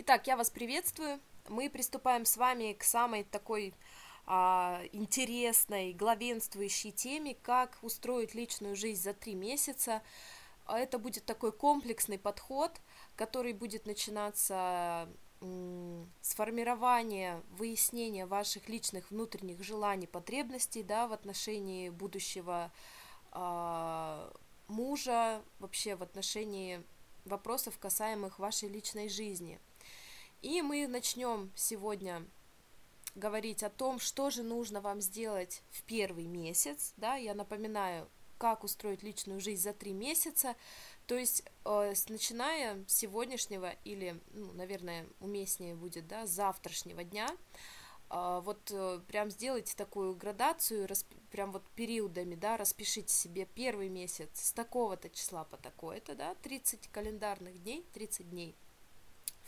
Итак, я вас приветствую. Мы приступаем с вами к самой такой а, интересной, главенствующей теме, как устроить личную жизнь за три месяца. А это будет такой комплексный подход, который будет начинаться с формирования, выяснения ваших личных внутренних желаний, потребностей, да, в отношении будущего э, мужа, вообще в отношении вопросов, касаемых вашей личной жизни. И мы начнем сегодня говорить о том, что же нужно вам сделать в первый месяц, да, я напоминаю, как устроить личную жизнь за три месяца, то есть, э, начиная с сегодняшнего или, ну, наверное, уместнее будет, да, завтрашнего дня, э, вот э, прям сделайте такую градацию, расп... прям вот периодами, да, распишите себе первый месяц с такого-то числа по такое-то, да, 30 календарных дней, 30 дней,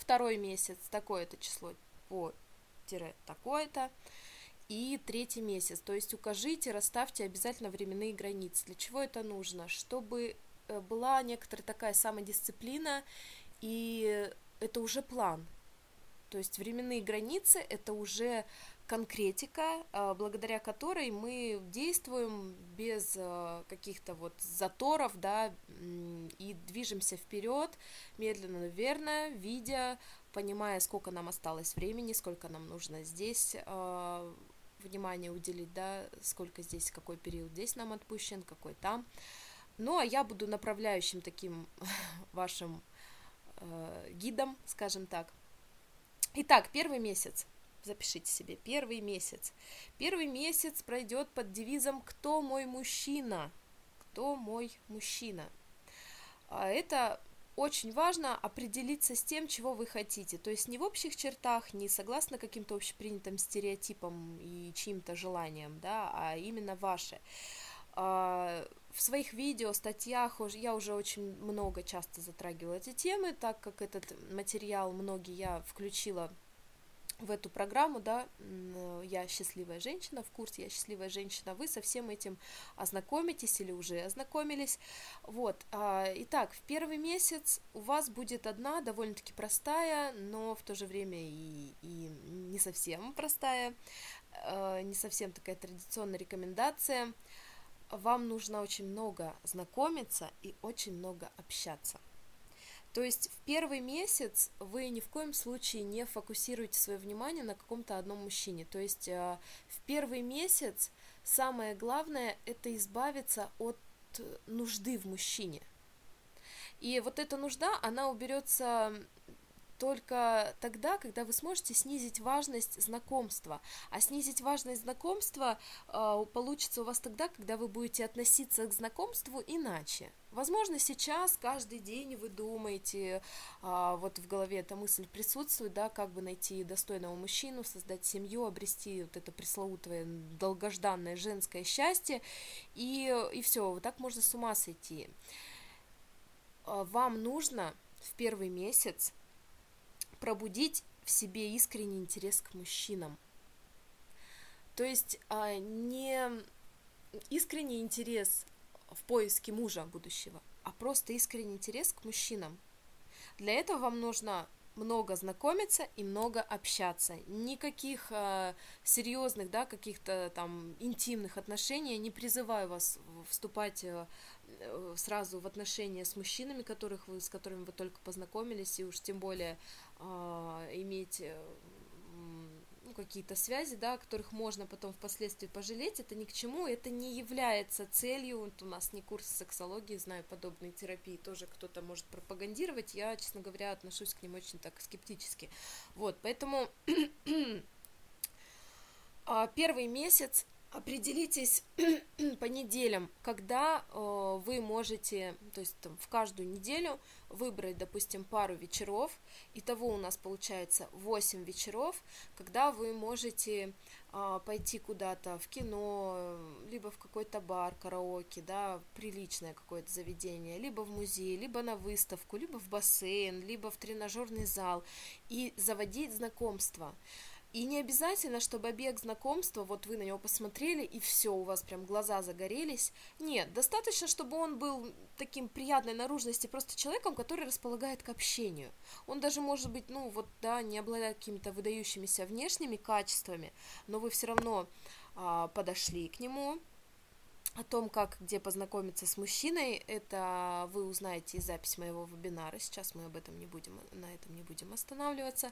второй месяц такое-то число по тире такое-то, и третий месяц, то есть укажите, расставьте обязательно временные границы. Для чего это нужно? Чтобы Э, была некоторая такая самодисциплина, и это уже план. То есть временные границы – это уже конкретика, э, благодаря которой мы действуем без э, каких-то вот заторов, да, и движемся вперед медленно, но верно, видя, понимая, сколько нам осталось времени, сколько нам нужно здесь внимание уделить, да, сколько здесь, какой период здесь нам отпущен, какой там. Ну, а я буду направляющим таким вашим э, гидом, скажем так. Итак, первый месяц. Запишите себе, первый месяц. Первый месяц пройдет под девизом «Кто мой мужчина?» Кто мой мужчина? А это очень важно определиться с тем, чего вы хотите. То есть не в общих чертах, не согласно каким-то общепринятым стереотипам и чьим-то желаниям, да, а именно ваше. А, в своих видео, статьях я уже очень много часто затрагивала эти темы, так как этот материал многие я включила в эту программу, да, я счастливая женщина, в курсе я счастливая женщина, вы со всем этим ознакомитесь или уже ознакомились, вот, а, итак, в первый месяц у вас будет одна довольно-таки простая, но в то же время и, и не совсем простая, а, не совсем такая традиционная рекомендация – вам нужно очень много знакомиться и очень много общаться. То есть в первый месяц вы ни в коем случае не фокусируете свое внимание на каком-то одном мужчине. То есть э, в первый месяц самое главное это избавиться от нужды в мужчине. И вот эта нужда, она уберется только тогда, когда вы сможете снизить важность знакомства. А снизить важность знакомства э, получится у вас тогда, когда вы будете относиться к знакомству иначе. Возможно, сейчас каждый день вы думаете, а, вот в голове эта мысль присутствует, да, как бы найти достойного мужчину, создать семью, обрести вот это пресловутое долгожданное женское счастье, и, и все, вот так можно с ума сойти. А, вам нужно в первый месяц пробудить в себе искренний интерес к мужчинам. То есть а, не искренний интерес в поиске мужа будущего, а просто искренний интерес к мужчинам. Для этого вам нужно много знакомиться и много общаться. Никаких э, серьезных, да, каких-то там интимных отношений. Я не призываю вас вступать э, сразу в отношения с мужчинами, которых вы, с которыми вы только познакомились, и уж тем более иметь э, ну, какие-то связи, да, о которых можно потом впоследствии пожалеть, это ни к чему, это не является целью, вот у нас не курс сексологии, знаю, подобные терапии тоже кто-то может пропагандировать, я, честно говоря, отношусь к ним очень так скептически, вот, поэтому а, первый месяц определитесь по неделям, когда э, вы можете, то есть там, в каждую неделю выбрать, допустим, пару вечеров, и того у нас получается 8 вечеров, когда вы можете э, пойти куда-то в кино, либо в какой-то бар, караоке, да, приличное какое-то заведение, либо в музей, либо на выставку, либо в бассейн, либо в тренажерный зал, и заводить знакомства. И не обязательно, чтобы объект знакомства, вот вы на него посмотрели, и все, у вас прям глаза загорелись. Нет, достаточно, чтобы он был таким приятной наружности, просто человеком, который располагает к общению. Он даже может быть, ну вот, да, не обладает какими-то выдающимися внешними качествами, но вы все равно а, подошли к нему, о том, как, где познакомиться с мужчиной, это вы узнаете из записи моего вебинара. Сейчас мы об этом не будем, на этом не будем останавливаться.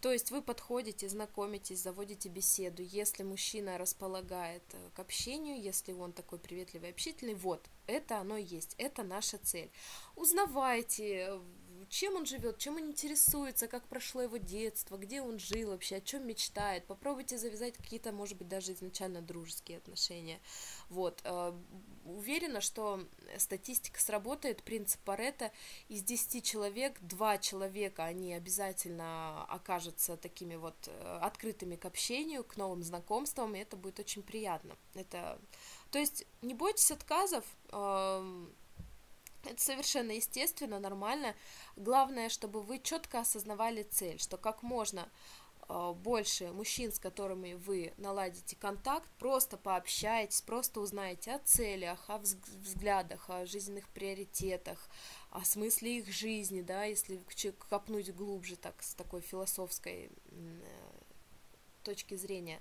То есть вы подходите, знакомитесь, заводите беседу. Если мужчина располагает э, к общению, если он такой приветливый, общительный, вот, это оно есть, это наша цель. Узнавайте, чем он живет, чем он интересуется, как прошло его детство, где он жил вообще, о чем мечтает. Попробуйте завязать какие-то, может быть, даже изначально дружеские отношения. Вот. Э, уверена, что статистика сработает, принцип Паретта, из 10 человек, 2 человека, они обязательно окажутся такими вот э, открытыми к общению, к новым знакомствам, и это будет очень приятно. Это... То есть не бойтесь отказов, эм, это совершенно естественно, нормально. Главное, чтобы вы четко осознавали цель, что как можно э, больше мужчин, с которыми вы наладите контакт, просто пообщаетесь, просто узнаете о целях, о взглядах, о жизненных приоритетах, о смысле их жизни, да, если копнуть глубже, так, с такой философской э, точки зрения.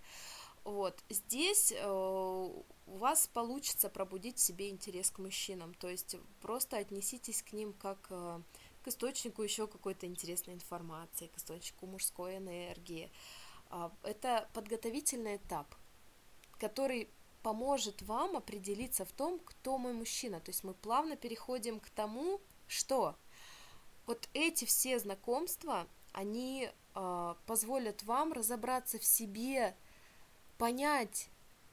Вот, здесь э, у вас получится пробудить в себе интерес к мужчинам, то есть просто отнеситесь к ним как э, к источнику еще какой-то интересной информации, к источнику мужской энергии. Э, это подготовительный этап, который поможет вам определиться в том, кто мой мужчина. То есть мы плавно переходим к тому, что вот эти все знакомства, они э, позволят вам разобраться в себе, понять,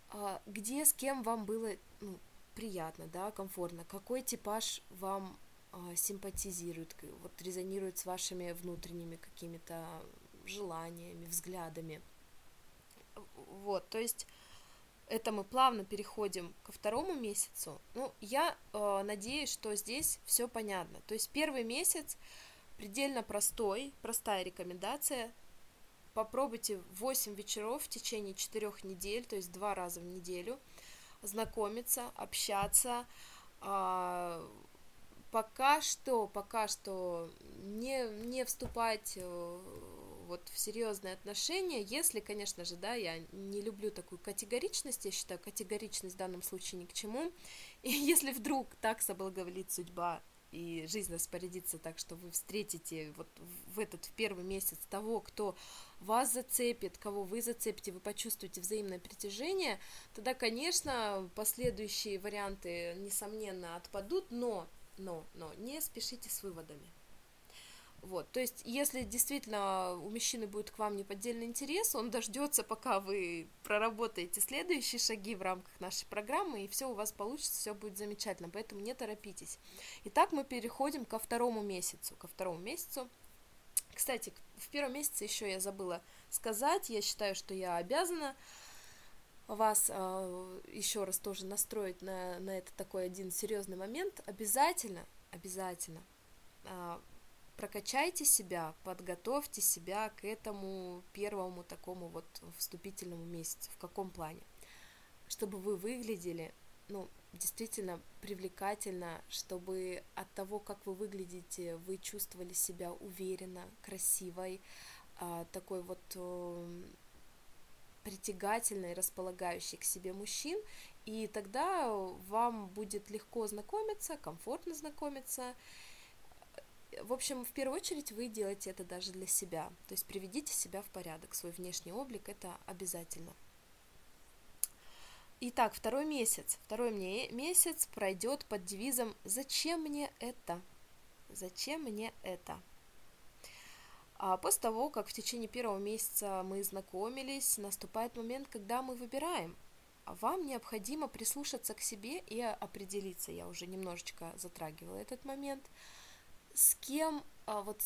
а, где с кем вам было ну, приятно, да, комфортно, какой типаж вам а, симпатизирует, вот резонирует с вашими внутренними какими-то желаниями, взглядами. Вот, то есть это мы плавно переходим ко второму месяцу. Ну, я э, надеюсь, что здесь все понятно. То есть первый месяц предельно простой, простая рекомендация попробуйте 8 вечеров в течение 4 недель, то есть два раза в неделю, знакомиться, общаться. А, пока что, пока что не, не вступать э, вот в серьезные отношения, если, конечно же, да, я не люблю такую категоричность, я считаю, категоричность в данном случае ни к чему, и если вдруг так соблаговолит судьба, и жизнь распорядится так, что вы встретите вот в этот в первый месяц того, кто вас зацепит, кого вы зацепите, вы почувствуете взаимное притяжение, тогда, конечно, последующие варианты, несомненно, отпадут, но, но, но не спешите с выводами. Вот, то есть, если действительно у мужчины будет к вам неподдельный интерес, он дождется, пока вы проработаете следующие шаги в рамках нашей программы, и все у вас получится, все будет замечательно, поэтому не торопитесь. Итак, мы переходим ко второму месяцу. Ко второму месяцу. Кстати, в первом месяце еще я забыла сказать, я считаю, что я обязана вас э, еще раз тоже настроить на, на этот такой один серьезный момент. Обязательно, обязательно э, прокачайте себя, подготовьте себя к этому первому такому вот вступительному месяцу. В каком плане? Чтобы вы выглядели, ну, действительно привлекательно, чтобы от того, как вы выглядите, вы чувствовали себя уверенно, красивой, а, такой вот э, притягательной, располагающей к себе мужчин, и тогда вам будет легко знакомиться, комфортно знакомиться, в общем, в первую очередь вы делаете это даже для себя. То есть приведите себя в порядок. Свой внешний облик это обязательно. Итак, второй месяц. Второй мне месяц пройдет под девизом «Зачем мне это?» Зачем мне это? А после того, как в течение первого месяца мы знакомились, наступает момент, когда мы выбираем. Вам необходимо прислушаться к себе и определиться. Я уже немножечко затрагивала этот момент – с кем а, вот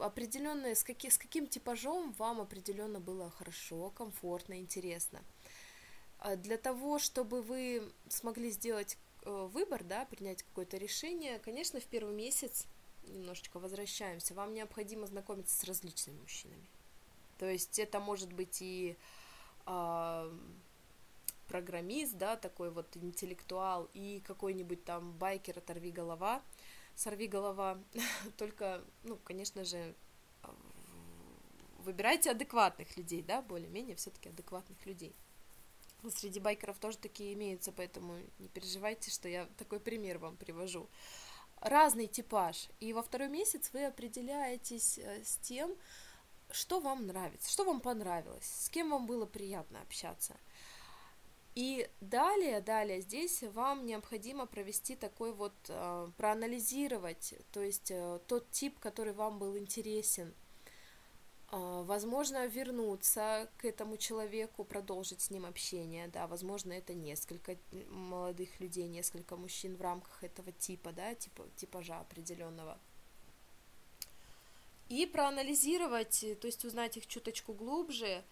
определенное, с, каки, с каким типажом вам определенно было хорошо, комфортно, интересно. А для того, чтобы вы смогли сделать э, выбор, да, принять какое-то решение, конечно, в первый месяц, немножечко возвращаемся, вам необходимо знакомиться с различными мужчинами. То есть это может быть и э, программист, да, такой вот интеллектуал, и какой-нибудь там байкер оторви голова, сорви голова, только, ну, конечно же, выбирайте адекватных людей, да, более-менее все-таки адекватных людей. Среди байкеров тоже такие имеются, поэтому не переживайте, что я такой пример вам привожу. Разный типаж, и во второй месяц вы определяетесь э, с тем, что вам нравится, что вам понравилось, с кем вам было приятно общаться. И далее, далее здесь вам необходимо провести такой вот, э, проанализировать, то есть э, тот тип, который вам был интересен, э, возможно, вернуться к этому человеку, продолжить с ним общение, да, возможно, это несколько молодых людей, несколько мужчин в рамках этого типа, да, типа, типажа определенного. И проанализировать, то есть узнать их чуточку глубже,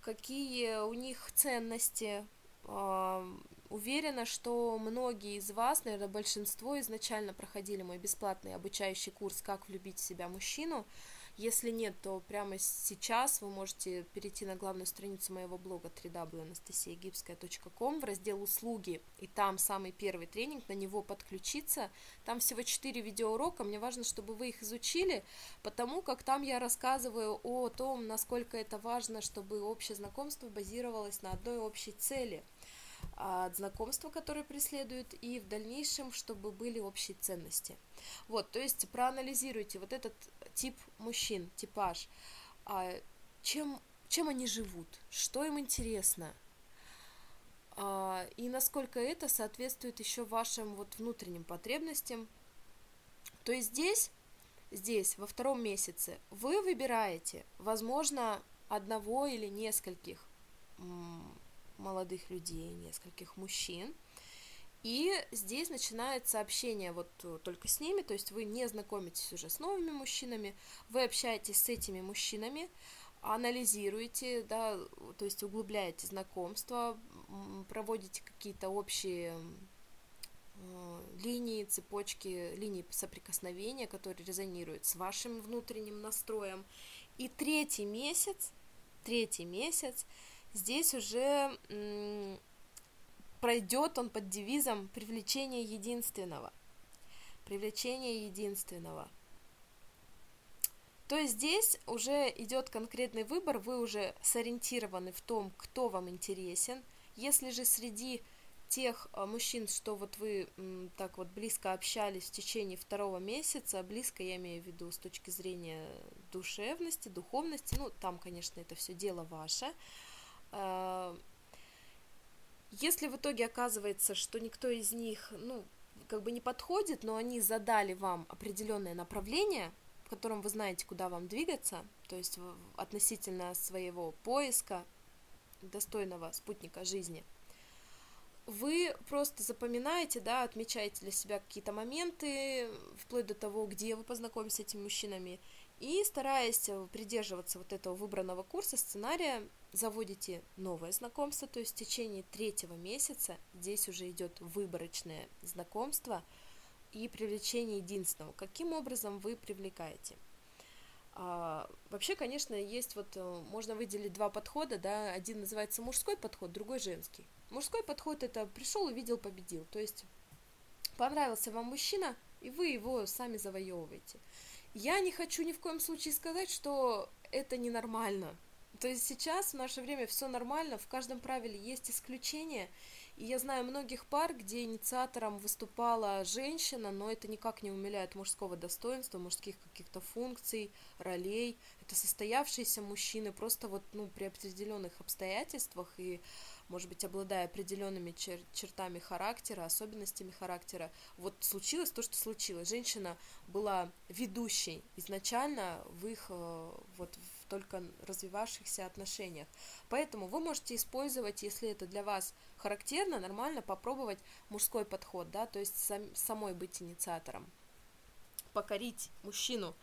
какие у них ценности, Уверена, что многие из вас, наверное, большинство изначально проходили мой бесплатный обучающий курс «Как влюбить в себя мужчину». Если нет, то прямо сейчас вы можете перейти на главную страницу моего блога www.anastasiagipskaya.com в раздел «Услуги», и там самый первый тренинг, на него подключиться. Там всего 4 видеоурока, мне важно, чтобы вы их изучили, потому как там я рассказываю о том, насколько это важно, чтобы общее знакомство базировалось на одной общей цели – от знакомства, которое преследуют, и в дальнейшем, чтобы были общие ценности. Вот, то есть проанализируйте вот этот тип мужчин, типаж, а, чем, чем они живут, что им интересно, а, и насколько это соответствует еще вашим вот внутренним потребностям. То есть здесь, здесь, во втором месяце, вы выбираете, возможно, одного или нескольких молодых людей, нескольких мужчин. И здесь начинается общение вот э, только с ними, то есть вы не знакомитесь уже с новыми мужчинами, вы общаетесь с этими мужчинами, анализируете, да, то есть углубляете знакомство, проводите какие-то общие э, линии, цепочки, линии соприкосновения, которые резонируют с вашим внутренним настроем. И третий месяц, третий месяц Здесь уже пройдет он под девизом привлечение единственного. Привлечение единственного. То есть здесь уже идет конкретный выбор, вы уже сориентированы в том, кто вам интересен. Если же среди тех а, мужчин, что вот вы так вот близко общались в течение второго месяца, близко я имею в виду с точки зрения душевности, духовности, ну там, конечно, это все дело ваше, если в итоге оказывается, что никто из них, ну, как бы не подходит, но они задали вам определенное направление, в котором вы знаете, куда вам двигаться, то есть относительно своего поиска достойного спутника жизни, вы просто запоминаете, да, отмечаете для себя какие-то моменты, вплоть до того, где вы познакомились с этими мужчинами, и стараясь придерживаться вот этого выбранного курса, сценария, заводите новое знакомство, то есть в течение третьего месяца здесь уже идет выборочное знакомство и привлечение единственного. Каким образом вы привлекаете? А, вообще, конечно, есть вот, э, можно выделить два подхода, да, один называется мужской подход, другой женский. Мужской подход это пришел, увидел, победил, то есть понравился вам мужчина, и вы его сами завоевываете. Я не хочу ни в коем случае сказать, что это ненормально, то есть сейчас в наше время все нормально, в каждом правиле есть исключения, и я знаю многих пар, где инициатором выступала женщина, но это никак не умиляет мужского достоинства, мужских каких-то функций, ролей. Это состоявшиеся мужчины, просто вот ну, при определенных обстоятельствах. И может быть, обладая определенными чер- чертами характера, особенностями характера, вот случилось то, что случилось. Женщина была ведущей изначально в их э, вот в только развивавшихся отношениях. Поэтому вы можете использовать, если это для вас характерно, нормально попробовать мужской подход, да, то есть сам, самой быть инициатором, покорить мужчину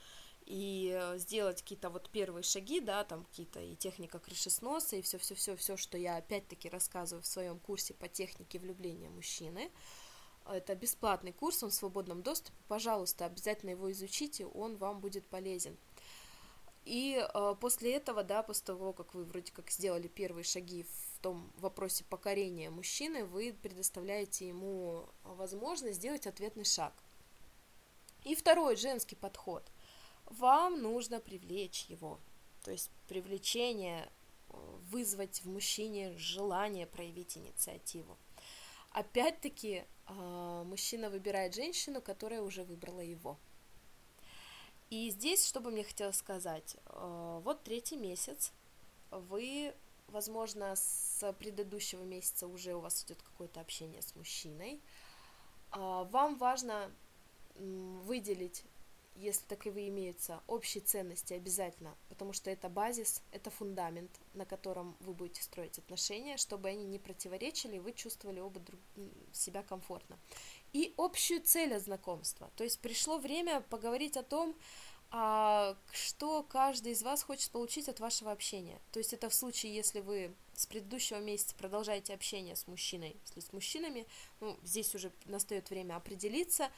и э, сделать какие-то вот первые шаги, да, там какие-то и техника крышесноса, и все-все-все, все, что я опять-таки рассказываю в своем курсе по технике влюбления мужчины. Это бесплатный курс, он в свободном доступе. Пожалуйста, обязательно его изучите, он вам будет полезен. И э, после этого, да, после того, как вы вроде как сделали первые шаги в том вопросе покорения мужчины, вы предоставляете ему возможность сделать ответный шаг. И второй женский подход. Вам нужно привлечь его. То есть привлечение, э, вызвать в мужчине желание проявить инициативу. Опять-таки, э, мужчина выбирает женщину, которая уже выбрала его. И здесь, что бы мне хотелось сказать, э, вот третий месяц, вы, возможно, с предыдущего месяца уже у вас идет какое-то общение с мужчиной, вам важно выделить, если таковые имеются, общие ценности обязательно, потому что это базис, это фундамент, на котором вы будете строить отношения, чтобы они не противоречили, вы чувствовали оба друг себя комфортно и общую цель знакомства. То есть пришло время поговорить о том, а, что каждый из вас хочет получить от вашего общения. То есть это в случае, если вы с предыдущего месяца продолжаете общение с мужчиной, если с мужчинами, ну, здесь уже настает время определиться,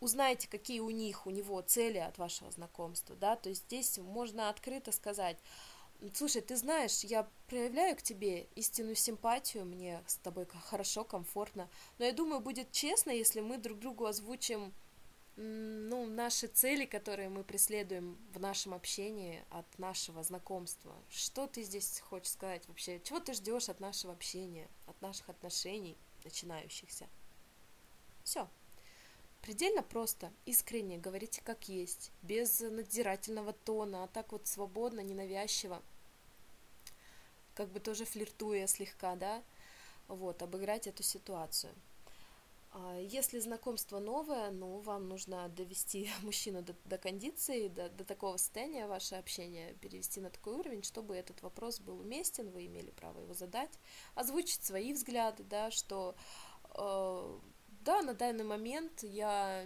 узнаете, какие у них, у него цели от вашего знакомства, да, то есть здесь можно открыто сказать, слушай, ты знаешь, я проявляю к тебе истинную симпатию, мне с тобой хорошо, комфортно, но я думаю, будет честно, если мы друг другу озвучим, ну, наши цели, которые мы преследуем в нашем общении от нашего знакомства. Что ты здесь хочешь сказать вообще? Чего ты ждешь от нашего общения, от наших отношений начинающихся? Все. Предельно просто, искренне, говорите как есть, без надзирательного тона, а так вот свободно, ненавязчиво, как бы тоже флиртуя слегка, да, вот, обыграть эту ситуацию. А если знакомство новое, ну, вам нужно довести мужчину до, до кондиции, до, до такого состояния ваше общение, перевести на такой уровень, чтобы этот вопрос был уместен, вы имели право его задать, озвучить свои взгляды, да, что э, да, на данный момент я...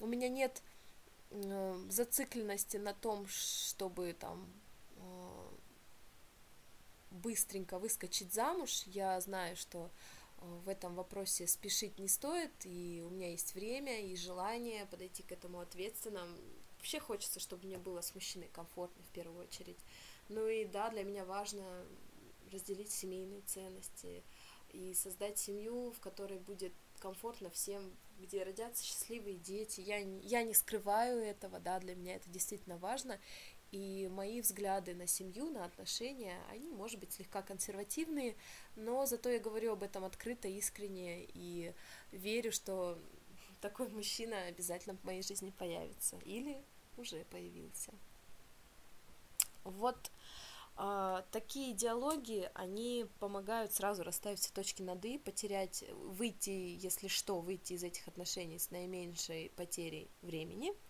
У меня нет э, зацикленности на том, чтобы там э, быстренько выскочить замуж. Я знаю, что э, в этом вопросе спешить не стоит, и у меня есть время и желание подойти к этому ответственно. Вообще хочется, чтобы мне было с мужчиной комфортно в первую очередь. Ну и да, для меня важно разделить семейные ценности и создать семью, в которой будет комфортно всем, где родятся счастливые дети. Я, я не скрываю этого, да, для меня это действительно важно. И мои взгляды на семью, на отношения, они, может быть, слегка консервативные, но зато я говорю об этом открыто, искренне и верю, что такой мужчина обязательно в моей жизни появится или уже появился. Вот такие диалоги, они помогают сразу расставить все точки над «и», потерять, выйти, если что, выйти из этих отношений с наименьшей потерей времени –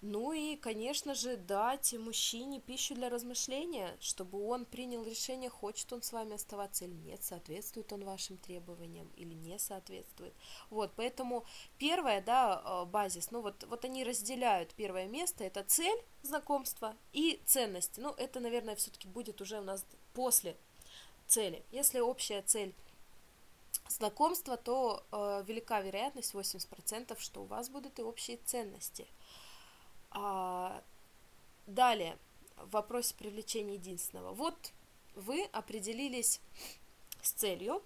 ну и, конечно же, дать мужчине пищу для размышления, чтобы он принял решение, хочет он с вами оставаться или нет, соответствует он вашим требованиям или не соответствует. Вот, поэтому первое, да, э, базис, ну вот, вот они разделяют первое место, это цель знакомства и ценности. Ну, это, наверное, все-таки будет уже у нас после цели. Если общая цель знакомства, то э, велика вероятность, 80%, что у вас будут и общие ценности – а, далее, в вопросе привлечения единственного. Вот вы определились с целью,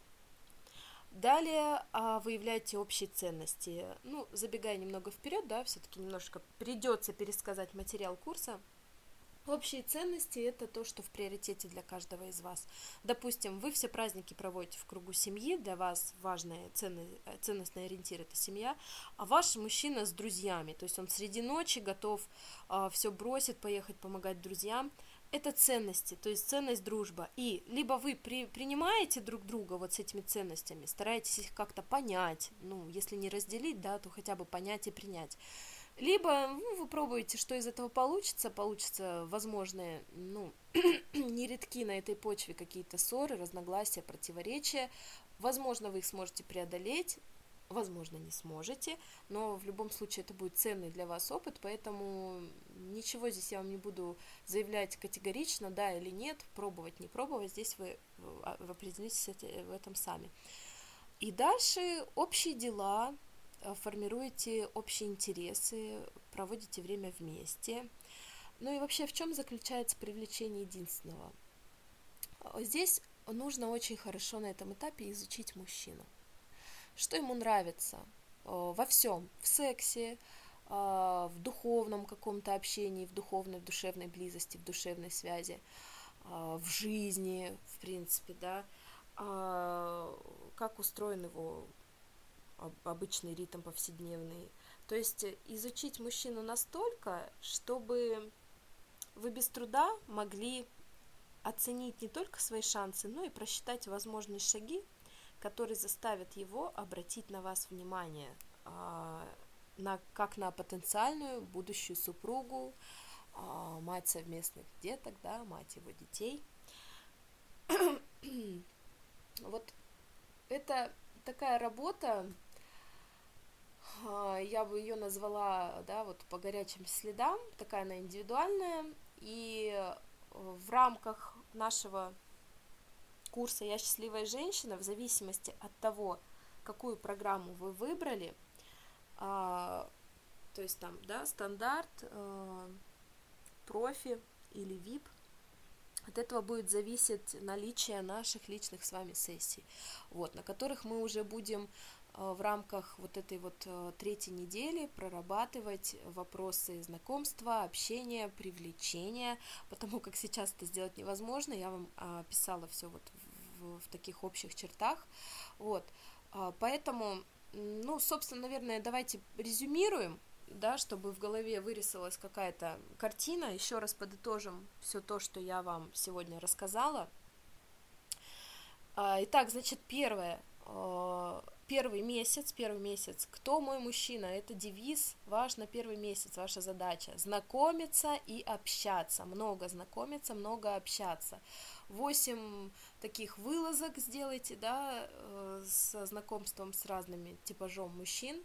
Далее а, выявляете общие ценности. Ну, забегая немного вперед, да, все-таки немножко придется пересказать материал курса. Общие ценности – это то, что в приоритете для каждого из вас. Допустим, вы все праздники проводите в кругу семьи, для вас важный ценностный ориентир – это семья, а ваш мужчина с друзьями, то есть он среди ночи готов а, все бросить, поехать помогать друзьям. Это ценности, то есть ценность дружба. И либо вы при, принимаете друг друга вот с этими ценностями, стараетесь их как-то понять, ну, если не разделить, да, то хотя бы понять и принять либо ну, вы пробуете, что из этого получится, получится возможные, ну, нередки на этой почве какие-то ссоры, разногласия, противоречия. Возможно, вы их сможете преодолеть, возможно, не сможете, но в любом случае это будет ценный для вас опыт, поэтому ничего здесь я вам не буду заявлять категорично, да или нет, пробовать, не пробовать, здесь вы а, определитесь в этом сами. И дальше общие дела, формируете общие интересы, проводите время вместе. Ну и вообще, в чем заключается привлечение единственного? Здесь нужно очень хорошо на этом этапе изучить мужчину. Что ему нравится во всем, в сексе, в духовном каком-то общении, в духовной, в душевной близости, в душевной связи, в жизни, в принципе, да, как устроен его обычный ритм повседневный. То есть изучить мужчину настолько, чтобы вы без труда могли оценить не только свои шансы, но и просчитать возможные шаги, которые заставят его обратить на вас внимание, а, на, как на потенциальную будущую супругу, а, мать совместных деток, да, мать его детей. вот это такая работа, я бы ее назвала, да, вот по горячим следам, такая она индивидуальная, и в рамках нашего курса «Я счастливая женщина», в зависимости от того, какую программу вы выбрали, а, то есть там, да, стандарт, а, профи или VIP, от этого будет зависеть наличие наших личных с вами сессий, вот, на которых мы уже будем Э, в рамках вот этой вот э, третьей недели прорабатывать вопросы знакомства, общения, привлечения, потому как сейчас это сделать невозможно, я вам а, писала все вот в, в таких общих чертах, вот, а, поэтому, ну, собственно, наверное, давайте резюмируем, да, чтобы в голове вырисовалась какая-то картина, еще раз подытожим все то, что я вам сегодня рассказала. А, итак, значит, первое, э, первый месяц, первый месяц, кто мой мужчина, это девиз ваш на первый месяц, ваша задача, знакомиться и общаться, много знакомиться, много общаться. Восемь таких вылазок сделайте, да, э, со знакомством с разными типажом мужчин.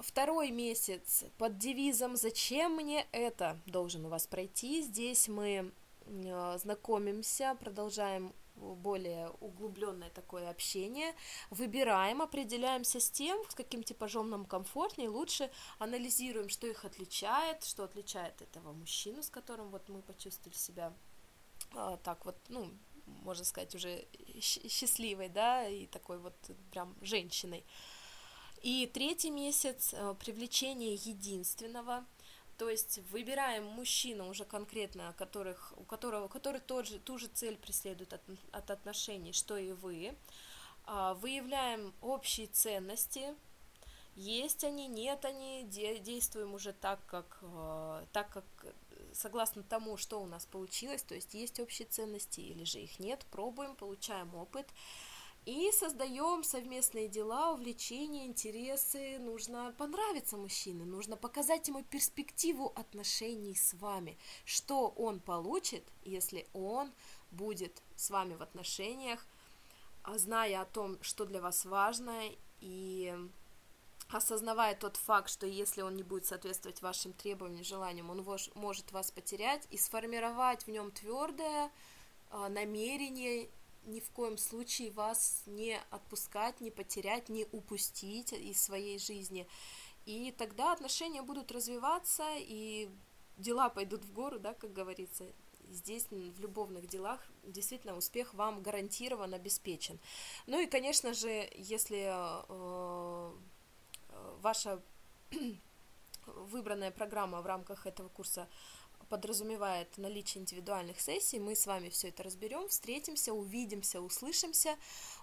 Второй месяц под девизом «Зачем мне это?» должен у вас пройти. Здесь мы э, знакомимся, продолжаем более углубленное такое общение, выбираем, определяемся с тем, с каким типажом нам комфортнее, лучше анализируем, что их отличает, что отличает этого мужчину, с которым вот мы почувствовали себя а, так вот, ну, можно сказать, уже счастливой, да, и такой вот прям женщиной. И третий месяц а, привлечение единственного – то есть выбираем мужчину уже конкретно, которых, у которого, который тот же, ту же цель преследует от, от отношений, что и вы. А, выявляем общие ценности, есть они, нет они, действуем уже так, как, а, так, как согласно тому, что у нас получилось, то есть есть общие ценности или же их нет, пробуем, получаем опыт, и создаем совместные дела, увлечения, интересы. Нужно понравиться мужчине, нужно показать ему перспективу отношений с вами, что он получит, если он будет с вами в отношениях, а зная о том, что для вас важно, и осознавая тот факт, что если он не будет соответствовать вашим требованиям, желаниям, он может вас потерять, и сформировать в нем твердое а, намерение ни в коем случае вас не отпускать, не потерять, не упустить из своей жизни. И тогда отношения будут развиваться, и дела пойдут в гору, да, как говорится. Здесь в любовных делах действительно успех вам гарантирован, обеспечен. Ну и, конечно же, если э, ваша выбранная программа в рамках этого курса подразумевает наличие индивидуальных сессий, мы с вами все это разберем, встретимся, увидимся, услышимся,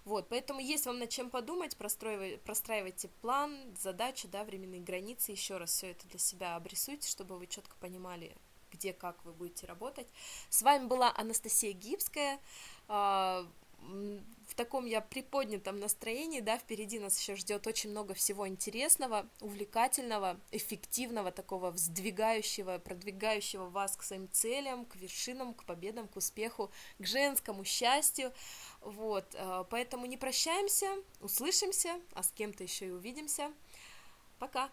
вот, поэтому есть вам над чем подумать, простраивайте, простраивайте план, задачи, да, временные границы, еще раз все это для себя обрисуйте, чтобы вы четко понимали, где, как вы будете работать. С вами была Анастасия Гибская, а, в таком я приподнятом настроении, да, впереди нас еще ждет очень много всего интересного, увлекательного, эффективного, такого вздвигающего, продвигающего вас к своим целям, к вершинам, к победам, к успеху, к женскому счастью, вот, э, поэтому не прощаемся, услышимся, а с кем-то еще и увидимся. Пока!